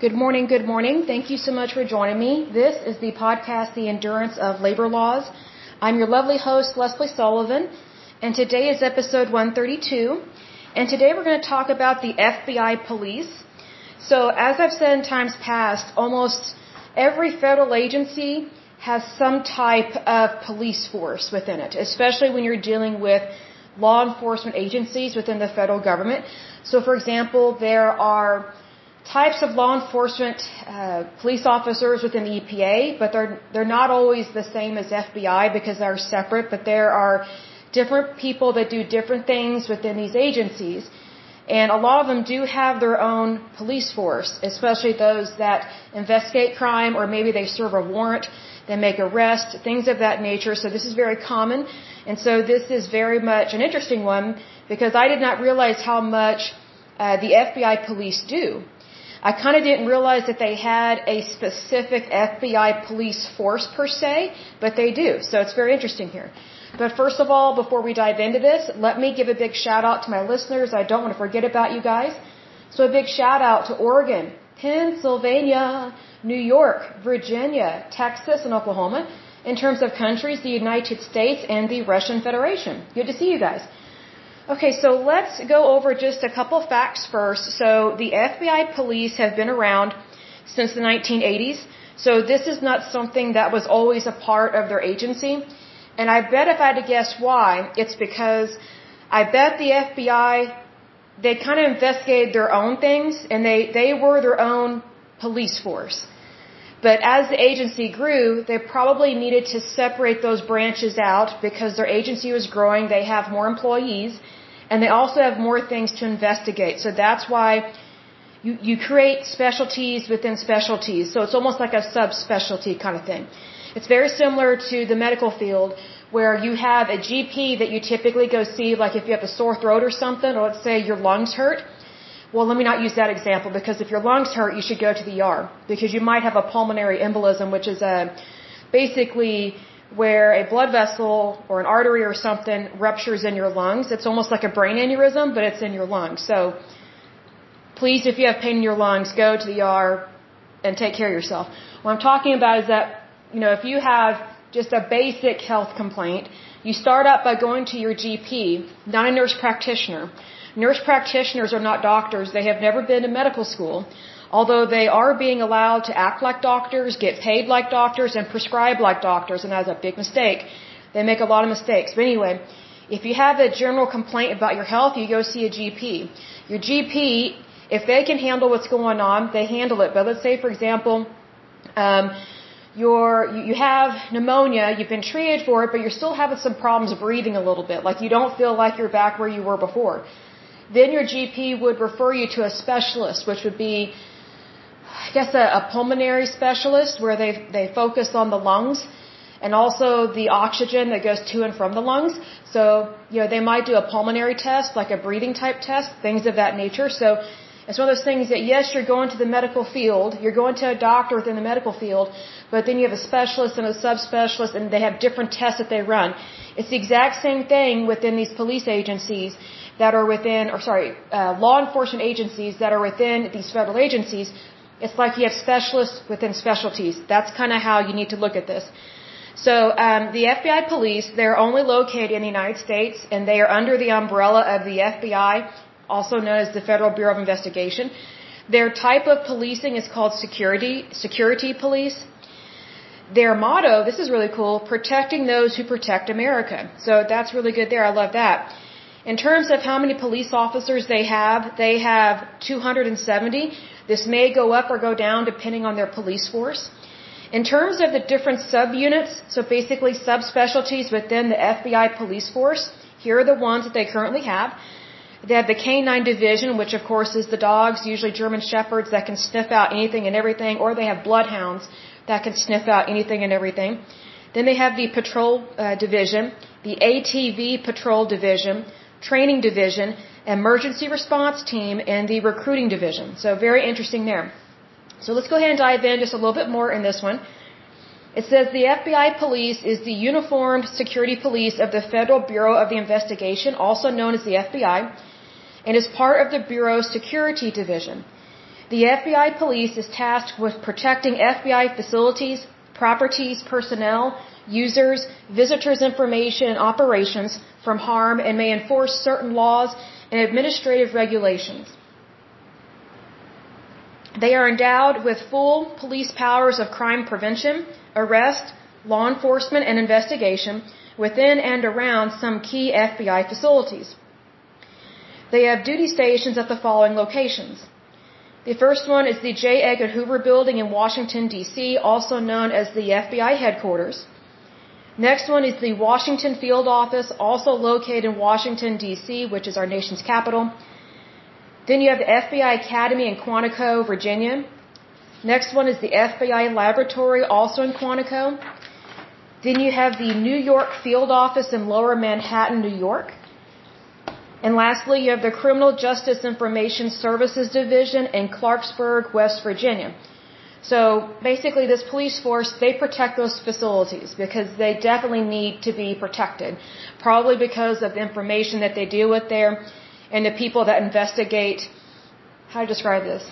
Good morning, good morning. Thank you so much for joining me. This is the podcast, The Endurance of Labor Laws. I'm your lovely host, Lesley Sullivan, and today is episode 132. And today we're going to talk about the FBI police. So, as I've said in times past, almost every federal agency has some type of police force within it, especially when you're dealing with law enforcement agencies within the federal government. So, for example, there are types of law enforcement uh, police officers within the EPA, but they're they're not always the same as FBI because they're separate. But there are different people that do different things within these agencies, and a lot of them do have their own police force, especially those that investigate crime or maybe they serve a warrant, they make arrests, things of that nature. So this is very common, and so this is very much an interesting one because I did not realize how much uh, the FBI police do. I kind of didn't realize that they had a specific FBI police force per se, but they do. So it's very interesting here. But first of all, before we dive into this, let me give a big shout out to my listeners. I don't want to forget about you guys. So a big shout out to Oregon, Pennsylvania, New York, Virginia, Texas, and Oklahoma. In terms of countries, the United States and the Russian Federation. Good to see you guys. Okay, so let's go over just a couple facts first. So the FBI police have been around since the 1980s. So this is not something that was always a part of their agency. And I bet if I had to guess why, it's because I bet the FBI, they kind of investigated their own things and they, they were their own police force. But as the agency grew, they probably needed to separate those branches out because their agency was growing, they have more employees, and they also have more things to investigate. So that's why you, you create specialties within specialties. So it's almost like a subspecialty kind of thing. It's very similar to the medical field where you have a GP that you typically go see, like if you have a sore throat or something, or let's say your lungs hurt. Well, let me not use that example because if your lungs hurt, you should go to the ER because you might have a pulmonary embolism, which is a basically where a blood vessel or an artery or something ruptures in your lungs. It's almost like a brain aneurysm, but it's in your lungs. So please, if you have pain in your lungs, go to the ER and take care of yourself. What I'm talking about is that, you know, if you have just a basic health complaint, you start out by going to your GP, not a nurse practitioner. Nurse practitioners are not doctors. They have never been to medical school although they are being allowed to act like doctors, get paid like doctors, and prescribe like doctors, and that's a big mistake. They make a lot of mistakes. But anyway, if you have a general complaint about your health, you go see a GP. Your GP, if they can handle what's going on, they handle it. But let's say, for example, um, you're, you have pneumonia, you've been treated for it, but you're still having some problems breathing a little bit. Like you don't feel like you're back where you were before. Then your GP would refer you to a specialist, which would be I guess a, a pulmonary specialist where they they focus on the lungs and also the oxygen that goes to and from the lungs. So, you know, they might do a pulmonary test, like a breathing type test, things of that nature. So, it's one of those things that yes, you're going to the medical field, you're going to a doctor within the medical field, but then you have a specialist and a subspecialist and they have different tests that they run. It's the exact same thing within these police agencies that are within, or sorry, uh, law enforcement agencies that are within these federal agencies it's like you have specialists within specialties. That's kind of how you need to look at this. So um, the FBI police, they're only located in the United States, and they are under the umbrella of the FBI, also known as the Federal Bureau of Investigation. Their type of policing is called security security police. Their motto, this is really cool, protecting those who protect America. So that's really good there. I love that. In terms of how many police officers they have, they have 270. This may go up or go down depending on their police force. In terms of the different subunits, so basically subspecialties within the FBI police force, here are the ones that they currently have. They have the canine division, which of course is the dogs, usually German shepherds that can sniff out anything and everything, or they have bloodhounds that can sniff out anything and everything. Then they have the patrol uh, division, the ATV patrol division, training division, emergency response team, and the recruiting division. So very interesting there. So let's go ahead and dive in just a little bit more in this one. It says the FBI police is the uniformed security police of the Federal Bureau of the Investigation, also known as the FBI, and is part of the Bureau's security division. The FBI police is tasked with protecting FBI facilities, properties, personnel, users, visitors' information, and operations from harm and may enforce certain laws and administrative regulations. They are endowed with full police powers of crime prevention, arrest, law enforcement, and investigation within and around some key FBI facilities. They have duty stations at the following locations. The first one is the J. Edgar Hoover Building in Washington, D.C., also known as the FBI headquarters. Next one is the Washington Field Office, also located in Washington, D.C., which is our nation's capital. Then you have the FBI Academy in Quantico, Virginia. Next one is the FBI Laboratory, also in Quantico. Then you have the New York Field Office in Lower Manhattan, New York. And lastly, you have the Criminal Justice Information Services Division in Clarksburg, West Virginia. So basically this police force, they protect those facilities because they definitely need to be protected. Probably because of the information that they deal with there and the people that investigate, how to describe this?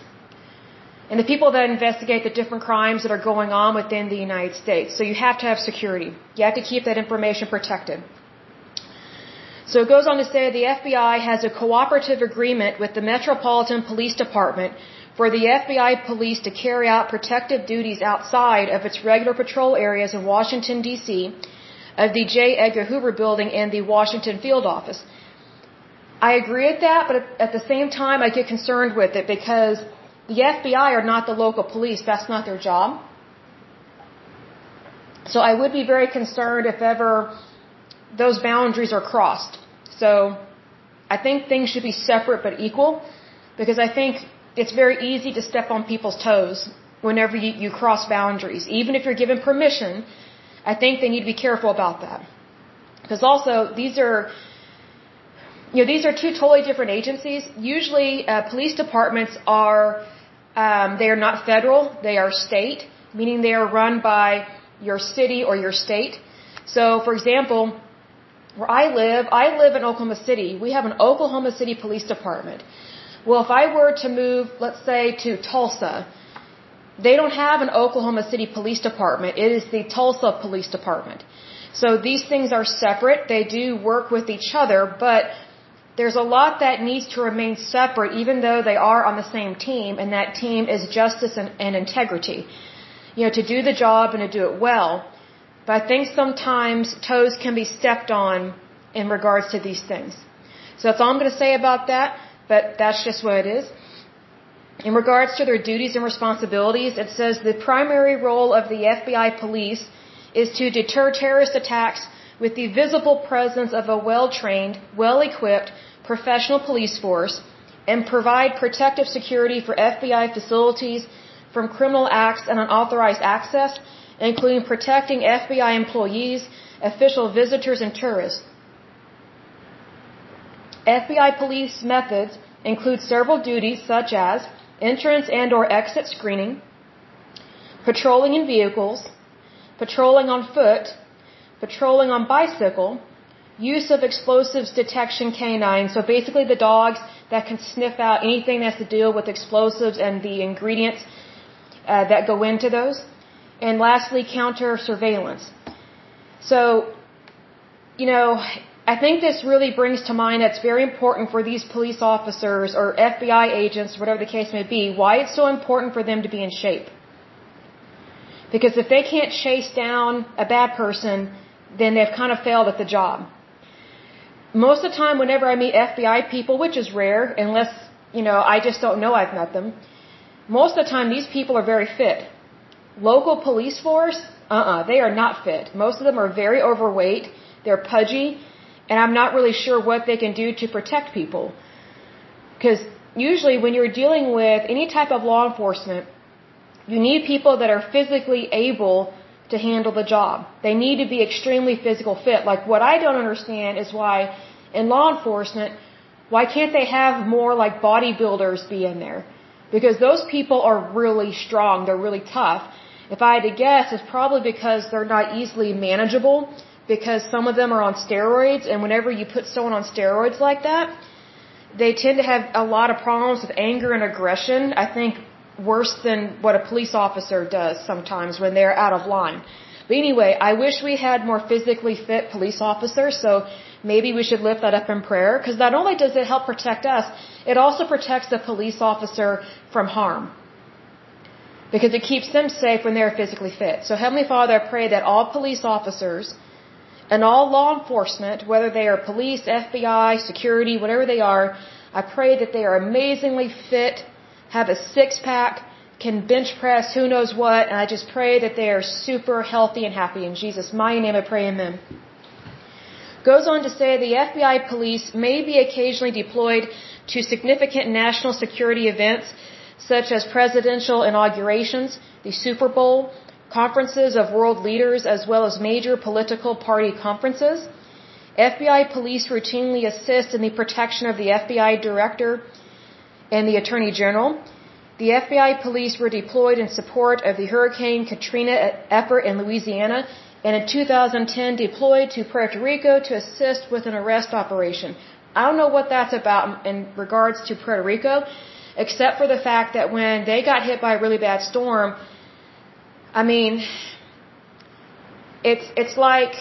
And the people that investigate the different crimes that are going on within the United States. So you have to have security. You have to keep that information protected. So it goes on to say the FBI has a cooperative agreement with the Metropolitan Police Department for the FBI police to carry out protective duties outside of its regular patrol areas in Washington, D.C., of the J. Edgar Hoover building and the Washington field office. I agree with that, but at the same time, I get concerned with it because the FBI are not the local police. That's not their job. So I would be very concerned if ever those boundaries are crossed. So I think things should be separate but equal because I think it's very easy to step on people's toes whenever you, you cross boundaries. Even if you're given permission, I think they need to be careful about that. Because also, these are, you know, these are two totally different agencies. Usually, uh, police departments are, um, they are not federal, they are state, meaning they are run by your city or your state. So, for example, where I live, I live in Oklahoma City. We have an Oklahoma City Police Department. Well, if I were to move, let's say, to Tulsa, they don't have an Oklahoma City Police Department. It is the Tulsa Police Department. So these things are separate. They do work with each other, but there's a lot that needs to remain separate even though they are on the same team, and that team is justice and, and integrity. You know, to do the job and to do it well. But I think sometimes toes can be stepped on in regards to these things. So that's all I'm going to say about that but that's just what it is. In regards to their duties and responsibilities, it says the primary role of the FBI police is to deter terrorist attacks with the visible presence of a well-trained, well-equipped, professional police force and provide protective security for FBI facilities from criminal acts and unauthorized access, including protecting FBI employees, official visitors, and tourists. FBI police methods include several duties such as entrance and or exit screening, patrolling in vehicles, patrolling on foot, patrolling on bicycle, use of explosives detection canines, so basically the dogs that can sniff out anything that has to deal with explosives and the ingredients uh, that go into those, and lastly counter surveillance. So, you know, I think this really brings to mind that's very important for these police officers or FBI agents, whatever the case may be, why it's so important for them to be in shape. Because if they can't chase down a bad person, then they've kind of failed at the job. Most of the time, whenever I meet FBI people, which is rare, unless, you know, I just don't know I've met them, most of the time these people are very fit. Local police force, uh-uh, they are not fit. Most of them are very overweight, they're pudgy, and I'm not really sure what they can do to protect people. Because usually when you're dealing with any type of law enforcement, you need people that are physically able to handle the job. They need to be extremely physical fit. Like what I don't understand is why in law enforcement, why can't they have more like bodybuilders be in there? Because those people are really strong. They're really tough. If I had to guess, it's probably because they're not easily manageable because some of them are on steroids, and whenever you put someone on steroids like that, they tend to have a lot of problems with anger and aggression. I think worse than what a police officer does sometimes when they're out of line. But anyway, I wish we had more physically fit police officers, so maybe we should lift that up in prayer, because not only does it help protect us, it also protects the police officer from harm. Because it keeps them safe when they're physically fit. So Heavenly Father, I pray that all police officers and all law enforcement, whether they are police, FBI, security, whatever they are, I pray that they are amazingly fit, have a six pack, can bench press, who knows what, and I just pray that they are super healthy and happy. In Jesus' mighty name I pray, amen. Goes on to say the FBI police may be occasionally deployed to significant national security events such as presidential inaugurations, the Super Bowl, conferences of world leaders, as well as major political party conferences. FBI police routinely assist in the protection of the FBI director and the attorney general. The FBI police were deployed in support of the Hurricane Katrina effort in Louisiana and in 2010 deployed to Puerto Rico to assist with an arrest operation. I don't know what that's about in regards to Puerto Rico, except for the fact that when they got hit by a really bad storm, I mean, it's it's like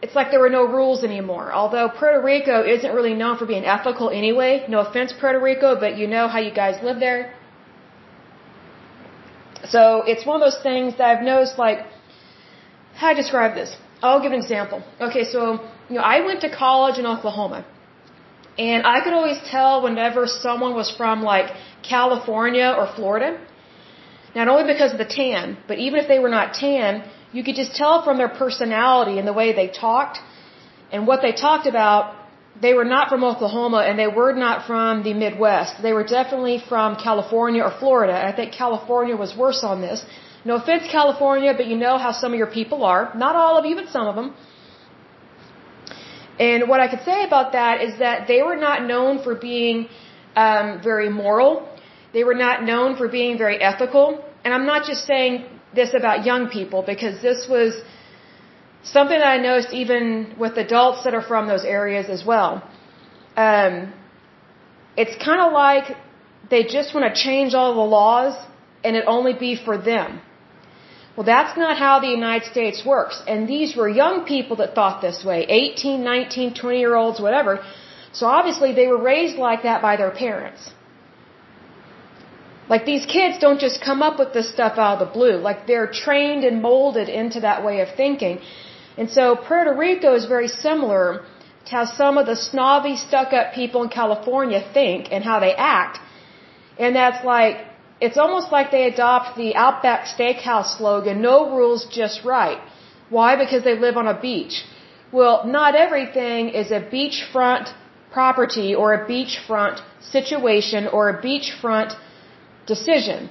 it's like there were no rules anymore. Although Puerto Rico isn't really known for being ethical anyway. No offense, Puerto Rico, but you know how you guys live there. So it's one of those things that I've noticed, like, how do I describe this. I'll give an example. Okay, so, you know, I went to college in Oklahoma. And I could always tell whenever someone was from, like, California or Florida. Not only because of the tan, but even if they were not tan, you could just tell from their personality and the way they talked and what they talked about they were not from Oklahoma and they were not from the Midwest. They were definitely from California or Florida. I think California was worse on this. No offense, California, but you know how some of your people are. Not all of you, but some of them. And what I could say about that is that they were not known for being um, very moral. They were not known for being very ethical. And I'm not just saying this about young people because this was Something that I noticed even with adults that are from those areas as well. Um, it's kind of like they just want to change all the laws and it only be for them. Well, that's not how the United States works. And these were young people that thought this way 18, 19, 20 year olds, whatever. So obviously they were raised like that by their parents. Like these kids don't just come up with this stuff out of the blue. Like they're trained and molded into that way of thinking. And so Puerto Rico is very similar to how some of the snobby, stuck up people in California think and how they act. And that's like, it's almost like they adopt the Outback Steakhouse slogan, no rules, just right. Why? Because they live on a beach. Well, not everything is a beachfront property or a beachfront situation or a beachfront decision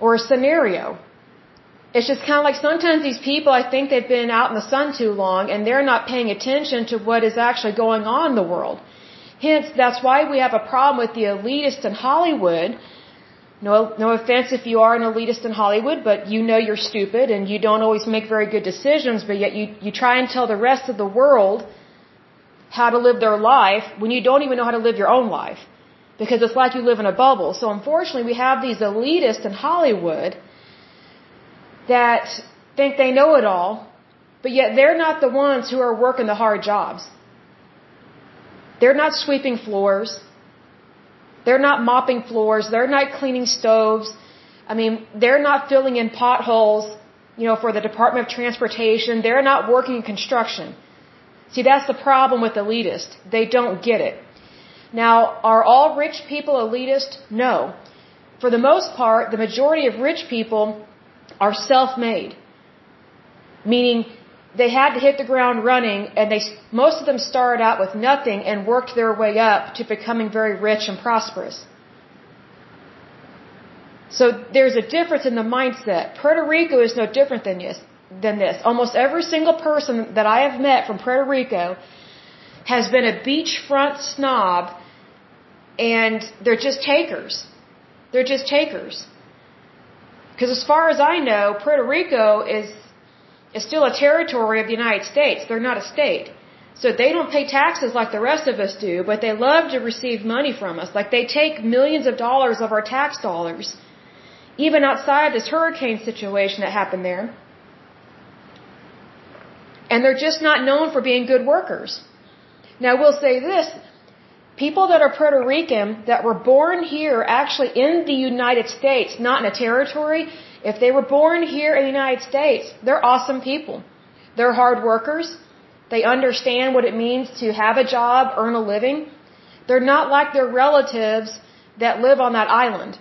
or a scenario. It's just kind of like sometimes these people, I think they've been out in the sun too long and they're not paying attention to what is actually going on in the world. Hence, that's why we have a problem with the elitist in Hollywood. No, no offense if you are an elitist in Hollywood, but you know you're stupid and you don't always make very good decisions, but yet you, you try and tell the rest of the world how to live their life when you don't even know how to live your own life. Because it's like you live in a bubble. So unfortunately, we have these elitists in Hollywood that think they know it all, but yet they're not the ones who are working the hard jobs. They're not sweeping floors. They're not mopping floors. They're not cleaning stoves. I mean, they're not filling in potholes, you know, for the Department of Transportation. They're not working in construction. See, that's the problem with elitists. They don't get it. Now, are all rich people elitist? No. For the most part, the majority of rich people are self-made. Meaning they had to hit the ground running and they, most of them started out with nothing and worked their way up to becoming very rich and prosperous. So there's a difference in the mindset. Puerto Rico is no different than this. Than this. Almost every single person that I have met from Puerto Rico has been a beachfront snob and they're just takers. They're just takers. Because as far as I know, Puerto Rico is is still a territory of the United States. They're not a state. So they don't pay taxes like the rest of us do, but they love to receive money from us. Like they take millions of dollars of our tax dollars, even outside this hurricane situation that happened there. And they're just not known for being good workers. Now we'll say this, people that are Puerto Rican that were born here actually in the United States, not in a territory, if they were born here in the United States, they're awesome people. They're hard workers. They understand what it means to have a job, earn a living. They're not like their relatives that live on that island.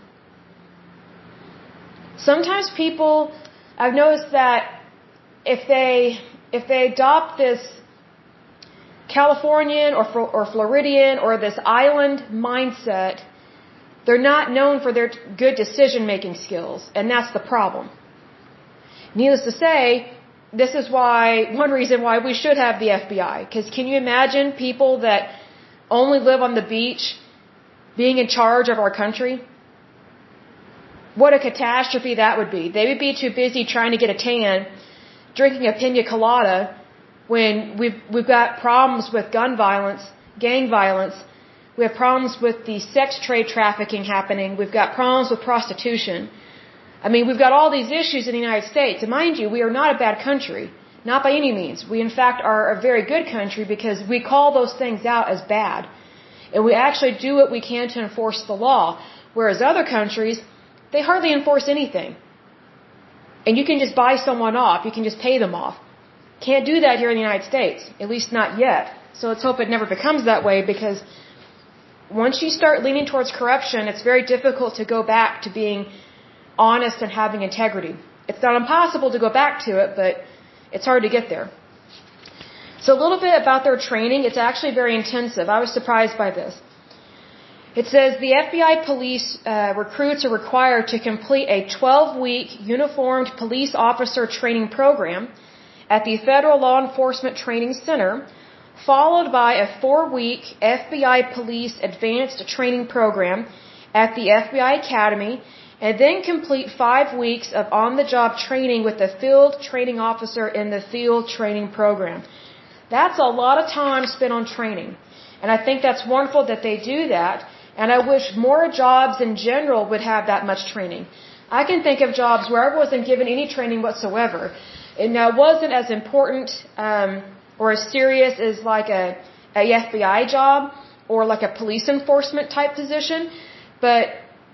Sometimes people, I've noticed that if they, if they adopt this Californian or, or Floridian or this island mindset, they're not known for their good decision making skills, and that's the problem. Needless to say, this is why, one reason why we should have the FBI. Because can you imagine people that only live on the beach being in charge of our country? What a catastrophe that would be. They would be too busy trying to get a tan, drinking a pina colada, when we've, we've got problems with gun violence, gang violence, we have problems with the sex trade trafficking happening, we've got problems with prostitution. I mean, we've got all these issues in the United States. And mind you, we are not a bad country. Not by any means. We, in fact, are a very good country because we call those things out as bad. And we actually do what we can to enforce the law. Whereas other countries, they hardly enforce anything. And you can just buy someone off. You can just pay them off. Can't do that here in the United States. At least not yet. So let's hope it never becomes that way because once you start leaning towards corruption, it's very difficult to go back to being honest and having integrity. It's not impossible to go back to it, but it's hard to get there. So a little bit about their training. It's actually very intensive. I was surprised by this. It says the FBI police uh, recruits are required to complete a 12-week uniformed police officer training program at the Federal Law Enforcement Training Center, followed by a four-week FBI Police Advanced Training Program at the FBI Academy and then complete five weeks of on-the-job training with a field training officer in the field training program. That's a lot of time spent on training. And I think that's wonderful that they do that. And I wish more jobs in general would have that much training. I can think of jobs where I wasn't given any training whatsoever. And now wasn't as important um, or as serious as like a, a FBI job or like a police enforcement type position. But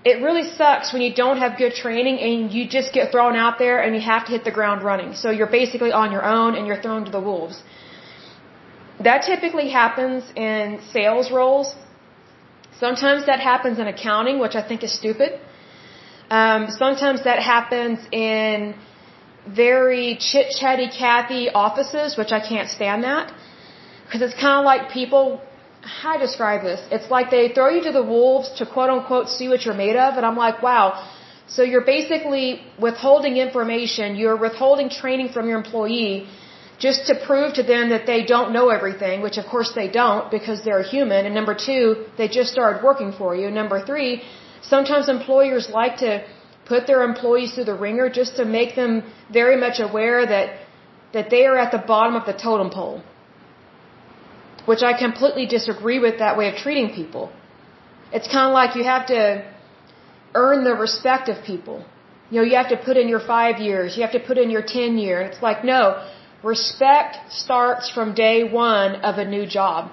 it really sucks when you don't have good training and you just get thrown out there and you have to hit the ground running. So you're basically on your own and you're thrown to the wolves. That typically happens in sales roles. Sometimes that happens in accounting, which I think is stupid. Um, sometimes that happens in very chit chatty Cathy offices, which I can't stand that. Because it's kind of like people how I describe this? It's like they throw you to the wolves to quote unquote see what you're made of, and I'm like, wow. So you're basically withholding information, you're withholding training from your employee just to prove to them that they don't know everything, which of course they don't because they're human. And number two, they just started working for you. Number three, sometimes employers like to put their employees through the ringer just to make them very much aware that that they are at the bottom of the totem pole which I completely disagree with that way of treating people. It's kind of like you have to earn the respect of people. You know, you have to put in your five years, you have to put in your ten year. It's like, no, respect starts from day one of a new job.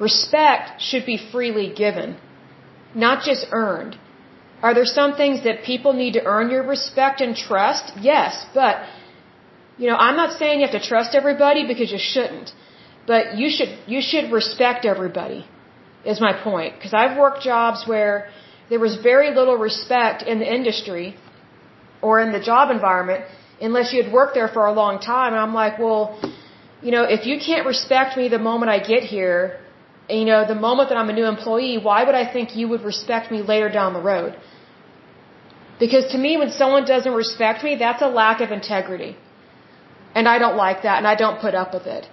Respect should be freely given, not just earned. Are there some things that people need to earn your respect and trust? Yes, but you know, I'm not saying you have to trust everybody because you shouldn't, but you should you should respect everybody. Is my point because I've worked jobs where there was very little respect in the industry or in the job environment unless you had worked there for a long time. And I'm like, well, you know, if you can't respect me the moment I get here, you know, the moment that I'm a new employee, why would I think you would respect me later down the road? Because to me, when someone doesn't respect me, that's a lack of integrity. And I don't like that and I don't put up with it.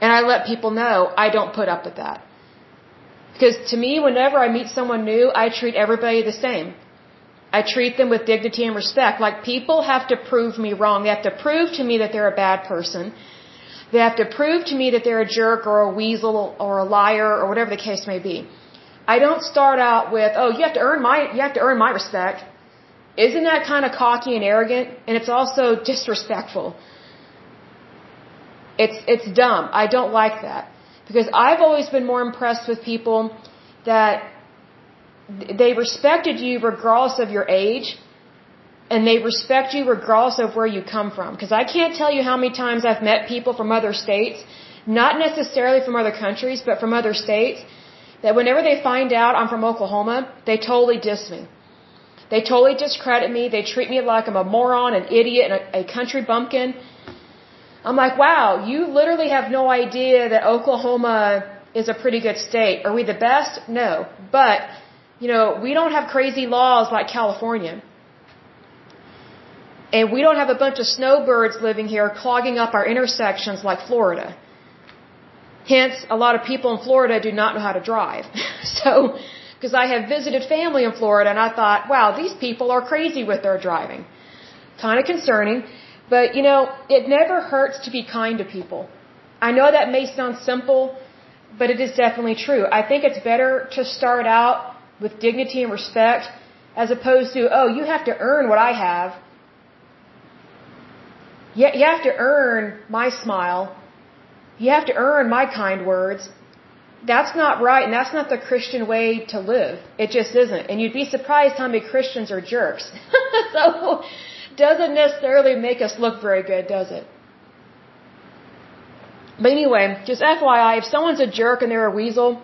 And I let people know I don't put up with that. Because to me, whenever I meet someone new, I treat everybody the same. I treat them with dignity and respect. Like people have to prove me wrong. They have to prove to me that they're a bad person. They have to prove to me that they're a jerk or a weasel or a liar or whatever the case may be. I don't start out with, oh, you have to earn my, you have to earn my respect. Isn't that kind of cocky and arrogant? And it's also disrespectful. It's, it's dumb. I don't like that. Because I've always been more impressed with people that they respected you regardless of your age and they respect you regardless of where you come from. Because I can't tell you how many times I've met people from other states, not necessarily from other countries, but from other states, that whenever they find out I'm from Oklahoma, they totally diss me. They totally discredit me. They treat me like I'm a moron, an idiot, and a, a country bumpkin. I'm like, wow, you literally have no idea that Oklahoma is a pretty good state. Are we the best? No. But, you know, we don't have crazy laws like California. And we don't have a bunch of snowbirds living here clogging up our intersections like Florida. Hence, a lot of people in Florida do not know how to drive. so, because I have visited family in Florida and I thought, wow, these people are crazy with their driving. Kind of concerning. But, you know, it never hurts to be kind to people. I know that may sound simple, but it is definitely true. I think it's better to start out with dignity and respect as opposed to, oh, you have to earn what I have. You have to earn my smile. You have to earn my kind words. That's not right, and that's not the Christian way to live. It just isn't. And you'd be surprised how many Christians are jerks. so, doesn't necessarily make us look very good, does it? But anyway, just FYI, if someone's a jerk and they're a weasel,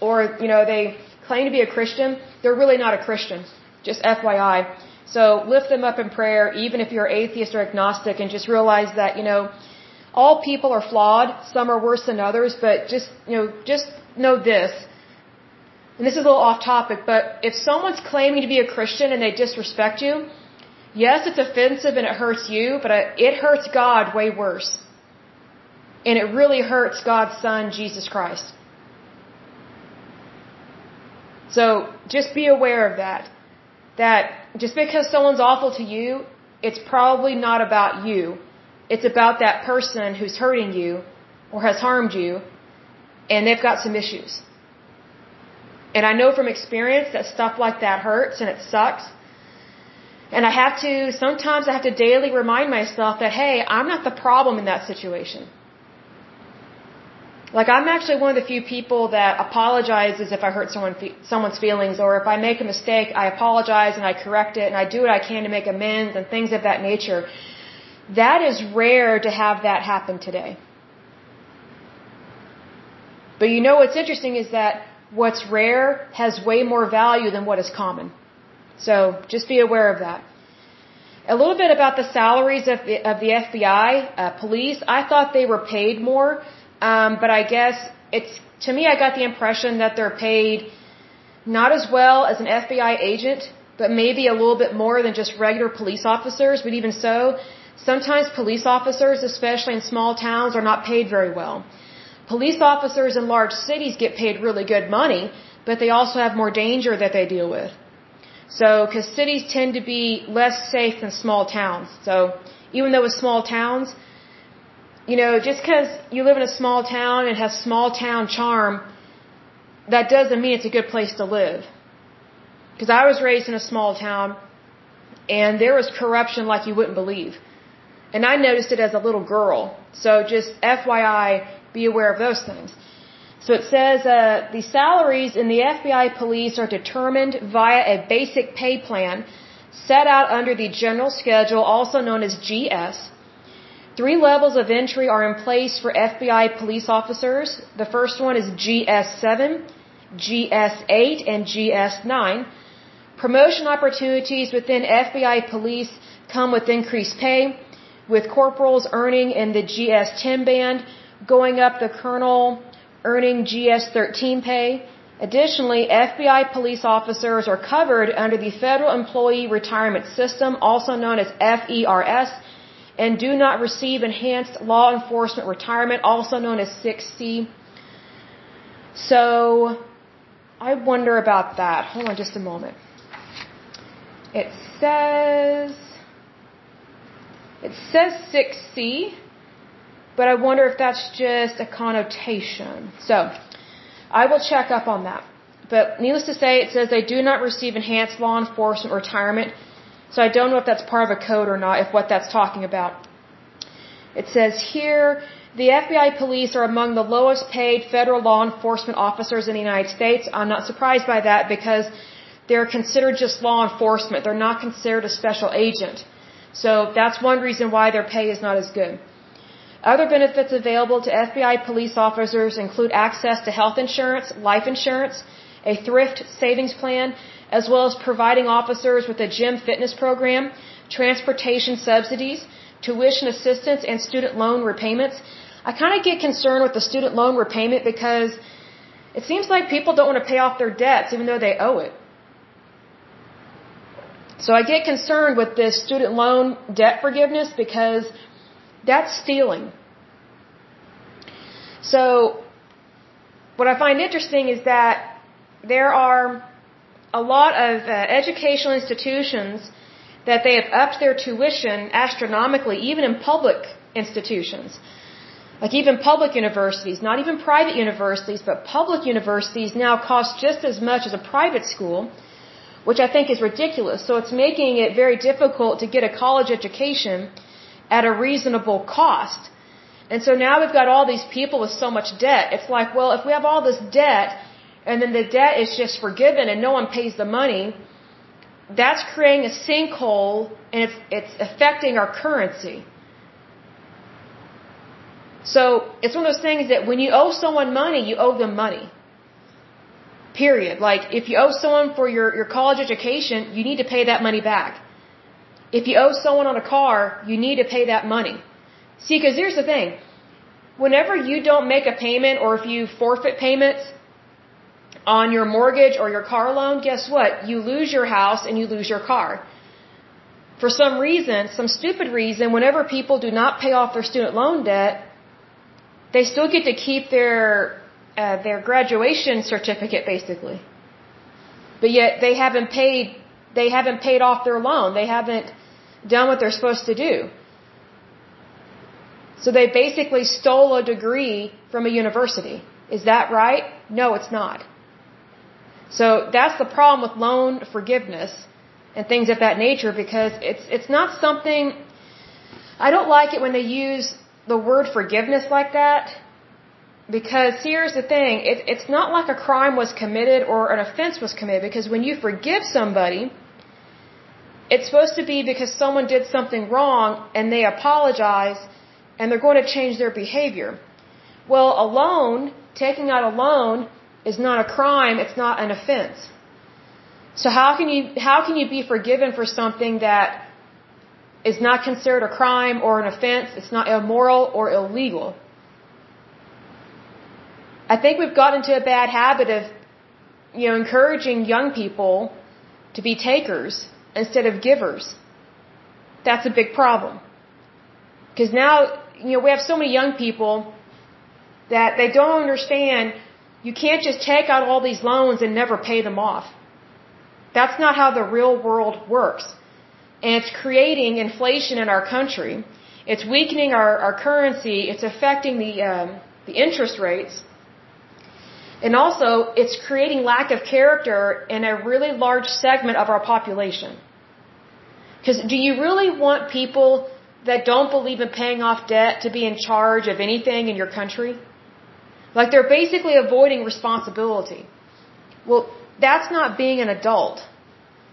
or, you know, they claim to be a Christian, they're really not a Christian. Just FYI. So lift them up in prayer, even if you're atheist or agnostic, and just realize that, you know, all people are flawed. Some are worse than others, but just, you know, just know this. And this is a little off topic, but if someone's claiming to be a Christian and they disrespect you, Yes, it's offensive and it hurts you, but it hurts God way worse. And it really hurts God's Son, Jesus Christ. So just be aware of that. That just because someone's awful to you, it's probably not about you. It's about that person who's hurting you or has harmed you, and they've got some issues. And I know from experience that stuff like that hurts and it sucks. And I have to, sometimes I have to daily remind myself that, hey, I'm not the problem in that situation. Like I'm actually one of the few people that apologizes if I hurt someone, someone's feelings or if I make a mistake, I apologize and I correct it and I do what I can to make amends and things of that nature. That is rare to have that happen today. But you know what's interesting is that what's rare has way more value than what is common. So just be aware of that. A little bit about the salaries of the, of the FBI, uh, police. I thought they were paid more, um, but I guess it's to me. I got the impression that they're paid not as well as an FBI agent, but maybe a little bit more than just regular police officers. But even so, sometimes police officers, especially in small towns, are not paid very well. Police officers in large cities get paid really good money, but they also have more danger that they deal with. So, because cities tend to be less safe than small towns. So, even though it's small towns, you know, just because you live in a small town and has small town charm, that doesn't mean it's a good place to live. Because I was raised in a small town, and there was corruption like you wouldn't believe. And I noticed it as a little girl. So just FYI, be aware of those things. So it says uh, the salaries in the FBI police are determined via a basic pay plan set out under the general schedule, also known as GS. Three levels of entry are in place for FBI police officers. The first one is GS7, GS8, and GS9. Promotion opportunities within FBI police come with increased pay, with corporals earning in the GS10 band, going up the colonel earning GS-13 pay. Additionally, FBI police officers are covered under the Federal Employee Retirement System, also known as FERS, and do not receive enhanced law enforcement retirement, also known as 6C. So, I wonder about that. Hold on just a moment. It says it says 6C, but I wonder if that's just a connotation. So, I will check up on that. But needless to say, it says they do not receive enhanced law enforcement retirement. So I don't know if that's part of a code or not, if what that's talking about. It says here, the FBI police are among the lowest paid federal law enforcement officers in the United States. I'm not surprised by that because they're considered just law enforcement. They're not considered a special agent. So that's one reason why their pay is not as good. Other benefits available to FBI police officers include access to health insurance, life insurance, a thrift savings plan, as well as providing officers with a gym fitness program, transportation subsidies, tuition assistance, and student loan repayments. I kind of get concerned with the student loan repayment because it seems like people don't want to pay off their debts even though they owe it. So I get concerned with this student loan debt forgiveness because that's stealing. So what I find interesting is that there are a lot of uh, educational institutions that they have upped their tuition astronomically, even in public institutions. Like even public universities, not even private universities, but public universities now cost just as much as a private school, which I think is ridiculous. So it's making it very difficult to get a college education at a reasonable cost. And so now we've got all these people with so much debt. It's like, well, if we have all this debt, and then the debt is just forgiven and no one pays the money, that's creating a sinkhole and it's, it's affecting our currency. So it's one of those things that when you owe someone money, you owe them money. Period. Like if you owe someone for your, your college education, you need to pay that money back. If you owe someone on a car, you need to pay that money. See, because here's the thing. Whenever you don't make a payment or if you forfeit payments, on your mortgage or your car loan, guess what? You lose your house and you lose your car. For some reason, some stupid reason, whenever people do not pay off their student loan debt, they still get to keep their uh, their graduation certificate basically. But yet they haven't paid they haven't paid off their loan. They haven't done what they're supposed to do. So they basically stole a degree from a university. Is that right? No, it's not. So that's the problem with loan forgiveness and things of that nature because it's it's not something I don't like it when they use the word forgiveness like that because here's the thing it, it's not like a crime was committed or an offense was committed because when you forgive somebody it's supposed to be because someone did something wrong and they apologize and they're going to change their behavior. Well a loan taking out a loan is not a crime, it's not an offense. So how can you how can you be forgiven for something that is not considered a crime or an offense? It's not immoral or illegal. I think we've gotten into a bad habit of you know encouraging young people to be takers instead of givers. That's a big problem. Because now, you know, we have so many young people that they don't understand you can't just take out all these loans and never pay them off. That's not how the real world works. And it's creating inflation in our country. It's weakening our, our currency. It's affecting the, um, the interest rates. And also, it's creating lack of character in a really large segment of our population. Because do you really want people that don't believe in paying off debt to be in charge of anything in your country? Like they're basically avoiding responsibility. Well, that's not being an adult.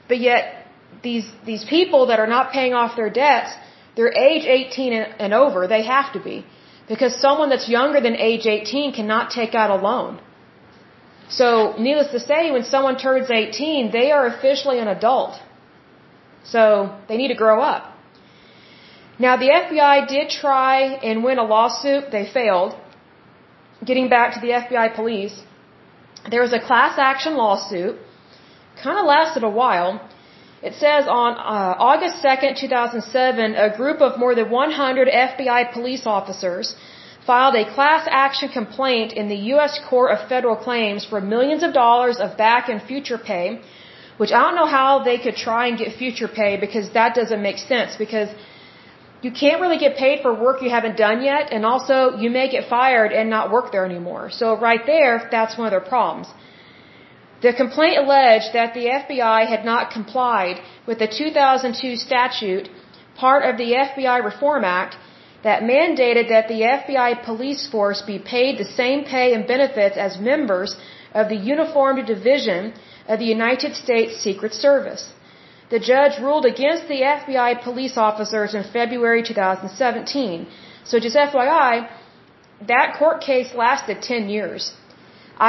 But yet, these, these people that are not paying off their debts, they're age 18 and, and over. They have to be. Because someone that's younger than age 18 cannot take out a loan. So, needless to say, when someone turns 18, they are officially an adult. So, they need to grow up. Now, the FBI did try and win a lawsuit. They failed getting back to the FBI police, there was a class action lawsuit, kind of lasted a while. It says on uh, August 2nd, 2007, a group of more than 100 FBI police officers filed a class action complaint in the U.S. Court of Federal Claims for millions of dollars of back and future pay, which I don't know how they could try and get future pay because that doesn't make sense because you can't really get paid for work you haven't done yet and also you may get fired and not work there anymore. So right there, that's one of their problems. The complaint alleged that the FBI had not complied with the 2002 statute, part of the FBI Reform Act, that mandated that the FBI police force be paid the same pay and benefits as members of the Uniformed Division of the United States Secret Service. The judge ruled against the FBI police officers in February 2017. So just FYI, that court case lasted 10 years.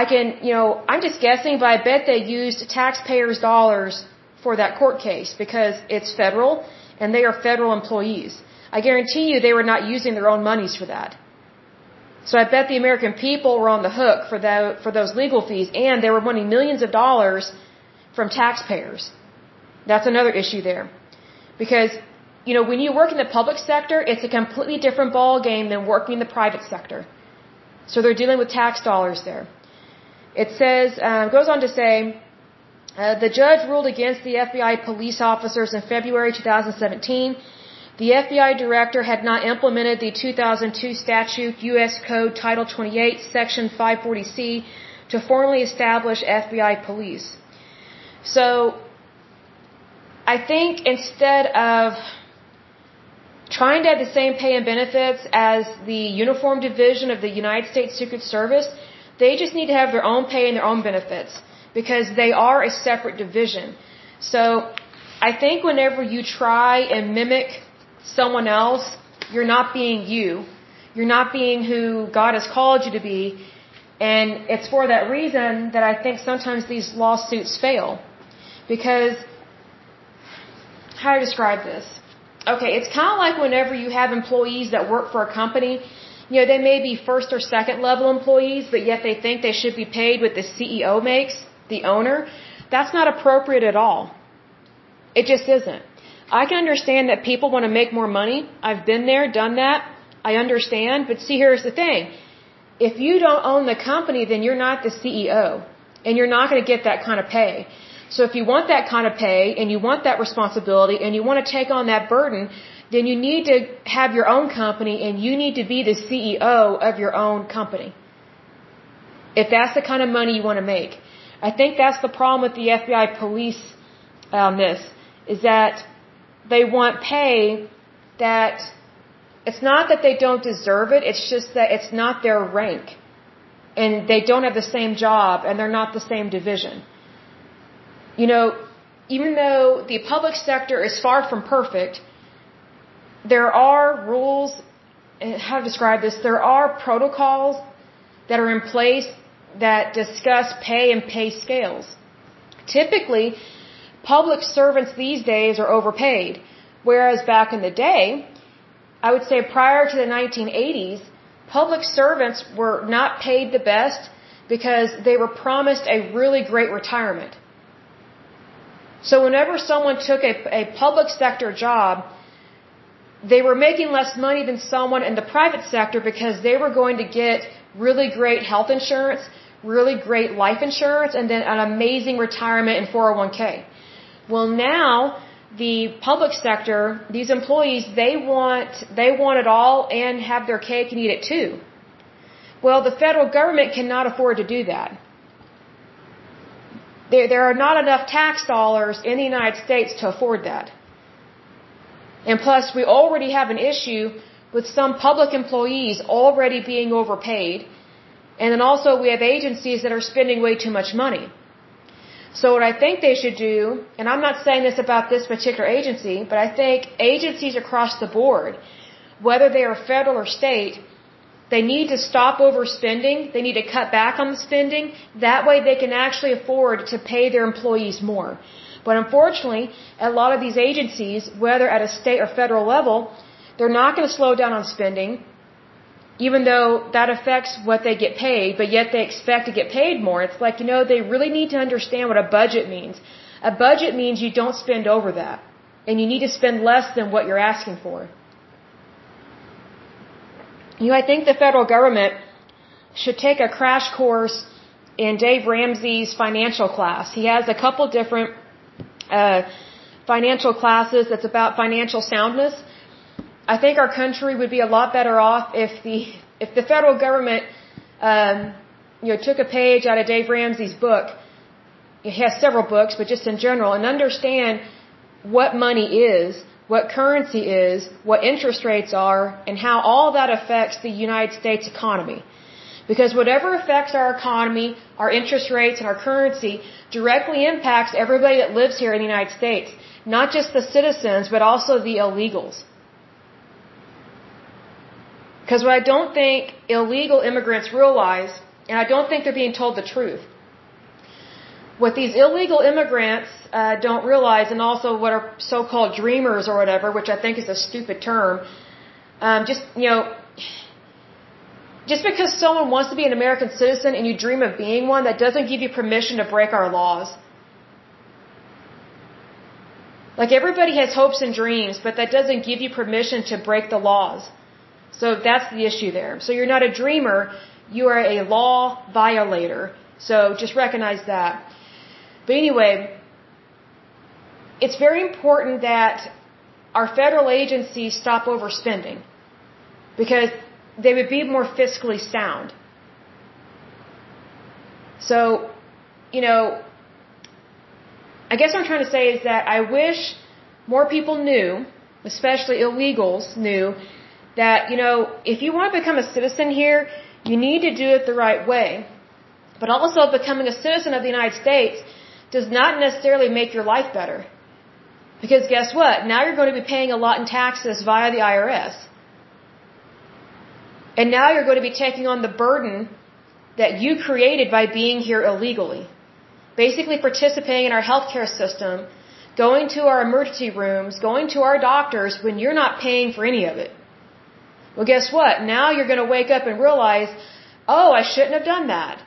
I can, you know, I'm just guessing, but I bet they used taxpayers' dollars for that court case because it's federal and they are federal employees. I guarantee you they were not using their own monies for that. So I bet the American people were on the hook for that, for those legal fees and they were winning millions of dollars from taxpayers. That's another issue there. Because, you know, when you work in the public sector, it's a completely different ball game than working in the private sector. So they're dealing with tax dollars there. It says, uh, goes on to say, uh, the judge ruled against the FBI police officers in February 2017. The FBI director had not implemented the 2002 statute U.S. Code Title 28, Section 540C, to formally establish FBI police. So, I think instead of trying to have the same pay and benefits as the uniform division of the United States Secret Service, they just need to have their own pay and their own benefits because they are a separate division. So I think whenever you try and mimic someone else, you're not being you. You're not being who God has called you to be. And it's for that reason that I think sometimes these lawsuits fail. Because, how I describe this? Okay, it's kind of like whenever you have employees that work for a company you know, they may be first or second level employees, but yet they think they should be paid what the CEO makes, the owner. That's not appropriate at all. It just isn't. I can understand that people want to make more money. I've been there, done that. I understand. But see, here's the thing. If you don't own the company, then you're not the CEO. And you're not going to get that kind of pay. So if you want that kind of pay and you want that responsibility and you want to take on that burden, then you need to have your own company and you need to be the CEO of your own company. If that's the kind of money you want to make. I think that's the problem with the FBI police on this, is that they want pay that it's not that they don't deserve it, it's just that it's not their rank. And they don't have the same job and they're not the same division. You know, even though the public sector is far from perfect, there are rules, eh, how to describe this, there are protocols that are in place that discuss pay and pay scales. Typically, public servants these days are overpaid, whereas back in the day, I would say prior to the 1980s, public servants were not paid the best because they were promised a really great retirement. So whenever someone took a, a public sector job, they were making less money than someone in the private sector because they were going to get really great health insurance, really great life insurance, and then an amazing retirement in 401k. Well, now the public sector, these employees, they want they want it all and have their cake and eat it too. Well, the federal government cannot afford to do that. There, there are not enough tax dollars in the United States to afford that. And plus, we already have an issue with some public employees already being overpaid. And then also we have agencies that are spending way too much money. So what I think they should do, and I'm not saying this about this particular agency, but I think agencies across the board, whether they are federal or state, they need to stop overspending. They need to cut back on the spending. That way they can actually afford to pay their employees more. But unfortunately, a lot of these agencies, whether at a state or federal level, they're not going to slow down on spending, even though that affects what they get paid, but yet they expect to get paid more. It's like, you know, they really need to understand what a budget means. A budget means you don't spend over that. And you need to spend less than what you're asking for. You know, I think the federal government should take a crash course in Dave Ramsey's financial class. He has a couple different uh, financial classes that's about financial soundness. I think our country would be a lot better off if the if the federal government, um, you know, took a page out of Dave Ramsey's book. He has several books, but just in general, and understand what money is, what currency is, what interest rates are, and how all that affects the United States economy. Because whatever affects our economy, our interest rates, and our currency directly impacts everybody that lives here in the United States. Not just the citizens, but also the illegals. Because what I don't think illegal immigrants realize, and I don't think they're being told the truth, what these illegal immigrants uh, don't realize, and also what are so-called dreamers or whatever, which I think is a stupid term, um, just you know, just because someone wants to be an American citizen and you dream of being one, that doesn't give you permission to break our laws. Like everybody has hopes and dreams, but that doesn't give you permission to break the laws. So that's the issue there. So you're not a dreamer, you are a law violator. So just recognize that. But anyway, it's very important that our federal agencies stop overspending because they would be more fiscally sound. So, you know, I guess what I'm trying to say is that I wish more people knew, especially illegals knew, that, you know, if you want to become a citizen here, you need to do it the right way. But also becoming a citizen of the United States does not necessarily make your life better. Because guess what? Now you're going to be paying a lot in taxes via the IRS. And now you're going to be taking on the burden that you created by being here illegally. Basically participating in our healthcare system, going to our emergency rooms, going to our doctors when you're not paying for any of it. Well, guess what? Now you're going to wake up and realize, oh, I shouldn't have done that.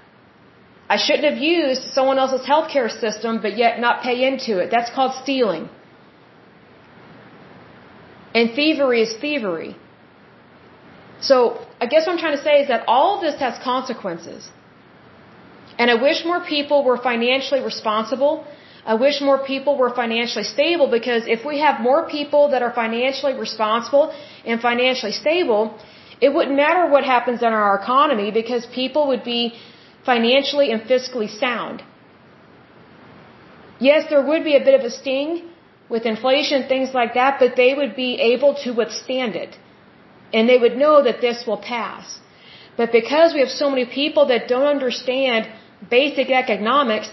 I shouldn't have used someone else's healthcare system, but yet not pay into it. That's called stealing. And thievery is thievery. So, I guess what I'm trying to say is that all of this has consequences. And I wish more people were financially responsible I wish more people were financially stable because if we have more people that are financially responsible and financially stable, it wouldn't matter what happens in our economy because people would be financially and fiscally sound. Yes, there would be a bit of a sting with inflation, things like that, but they would be able to withstand it. And they would know that this will pass. But because we have so many people that don't understand basic economics,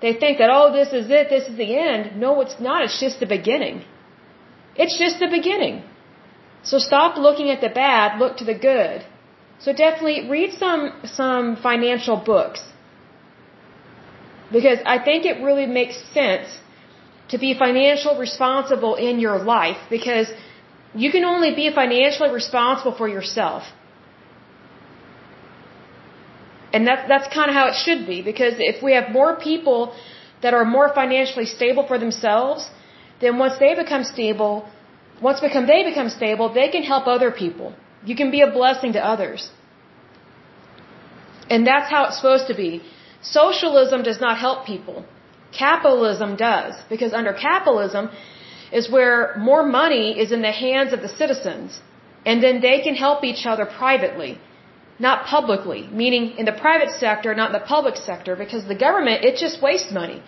they think that, oh, this is it, this is the end. No, it's not. It's just the beginning. It's just the beginning. So stop looking at the bad, look to the good. So definitely read some, some financial books. Because I think it really makes sense to be financially responsible in your life because you can only be financially responsible for yourself. And that, that's kind of how it should be because if we have more people that are more financially stable for themselves, then once they become stable, once become they become stable, they can help other people. You can be a blessing to others. And that's how it's supposed to be. Socialism does not help people. Capitalism does. Because under capitalism is where more money is in the hands of the citizens. And then they can help each other privately not publicly, meaning in the private sector, not in the public sector, because the government, it just wastes money.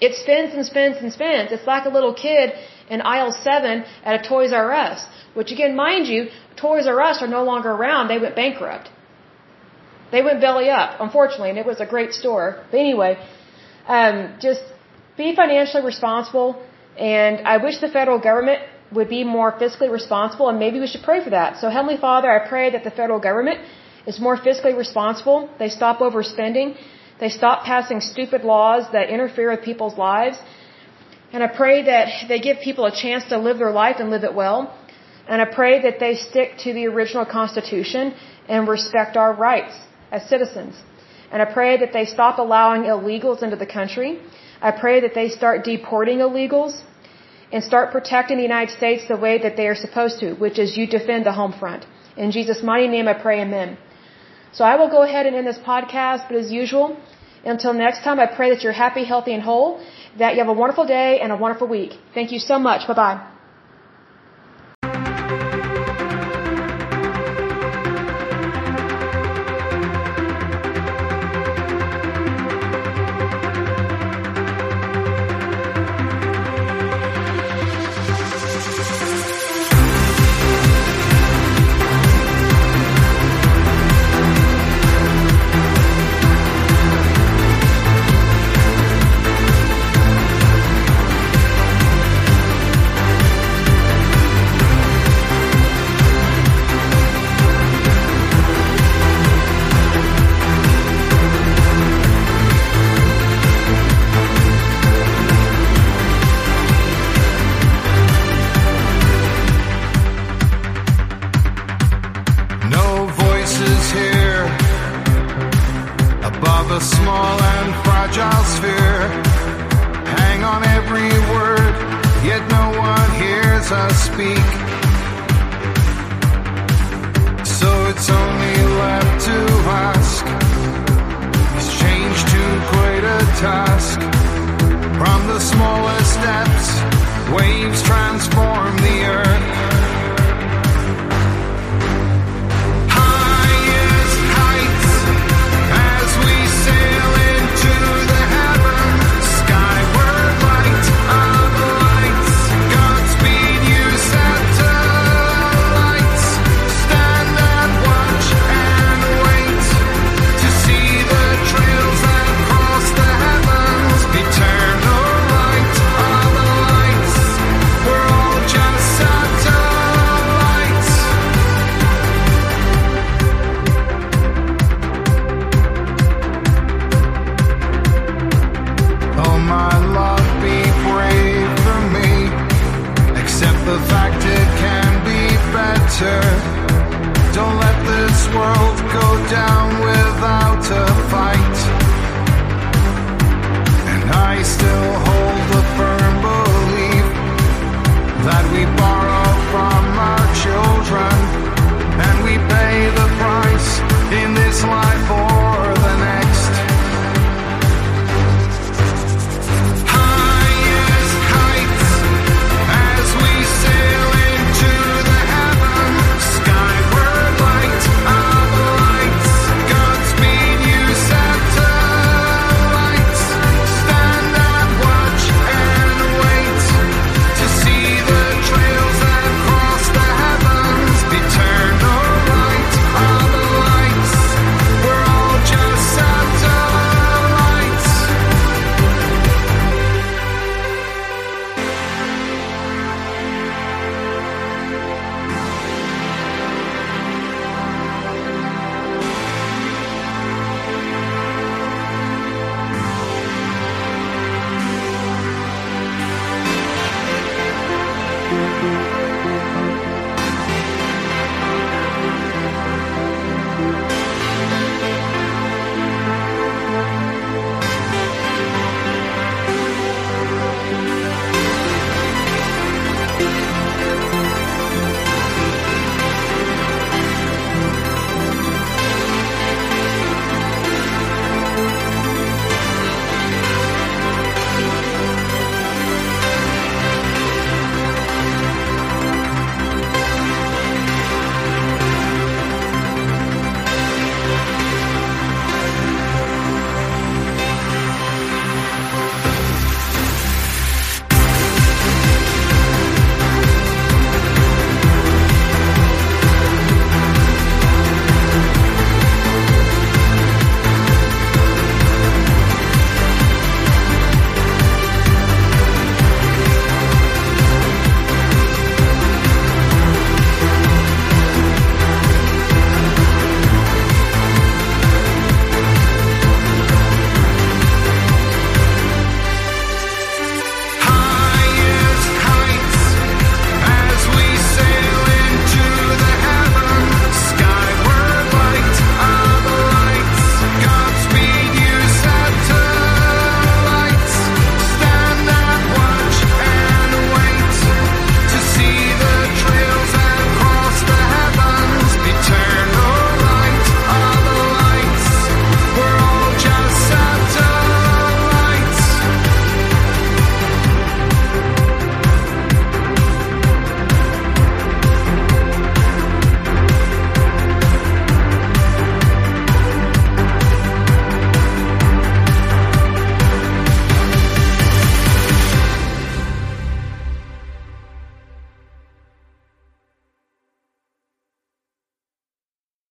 It spends and spends and spends. It's like a little kid in aisle 7 at a Toys R Us, which again, mind you, Toys R Us are no longer around. They went bankrupt. They went belly up, unfortunately, and it was a great store. But anyway, um, just be financially responsible, and I wish the federal government would be more fiscally responsible, and maybe we should pray for that. So, Heavenly Father, I pray that the federal government is more fiscally responsible. They stop overspending. They stop passing stupid laws that interfere with people's lives. And I pray that they give people a chance to live their life and live it well. And I pray that they stick to the original Constitution and respect our rights as citizens. And I pray that they stop allowing illegals into the country. I pray that they start deporting illegals and start protecting the United States the way that they are supposed to, which is you defend the home front. In Jesus' mighty name, I pray, amen. So I will go ahead and end this podcast, but as usual, until next time, I pray that you're happy, healthy, and whole that you have a wonderful day and a wonderful week. Thank you so much. Bye bye.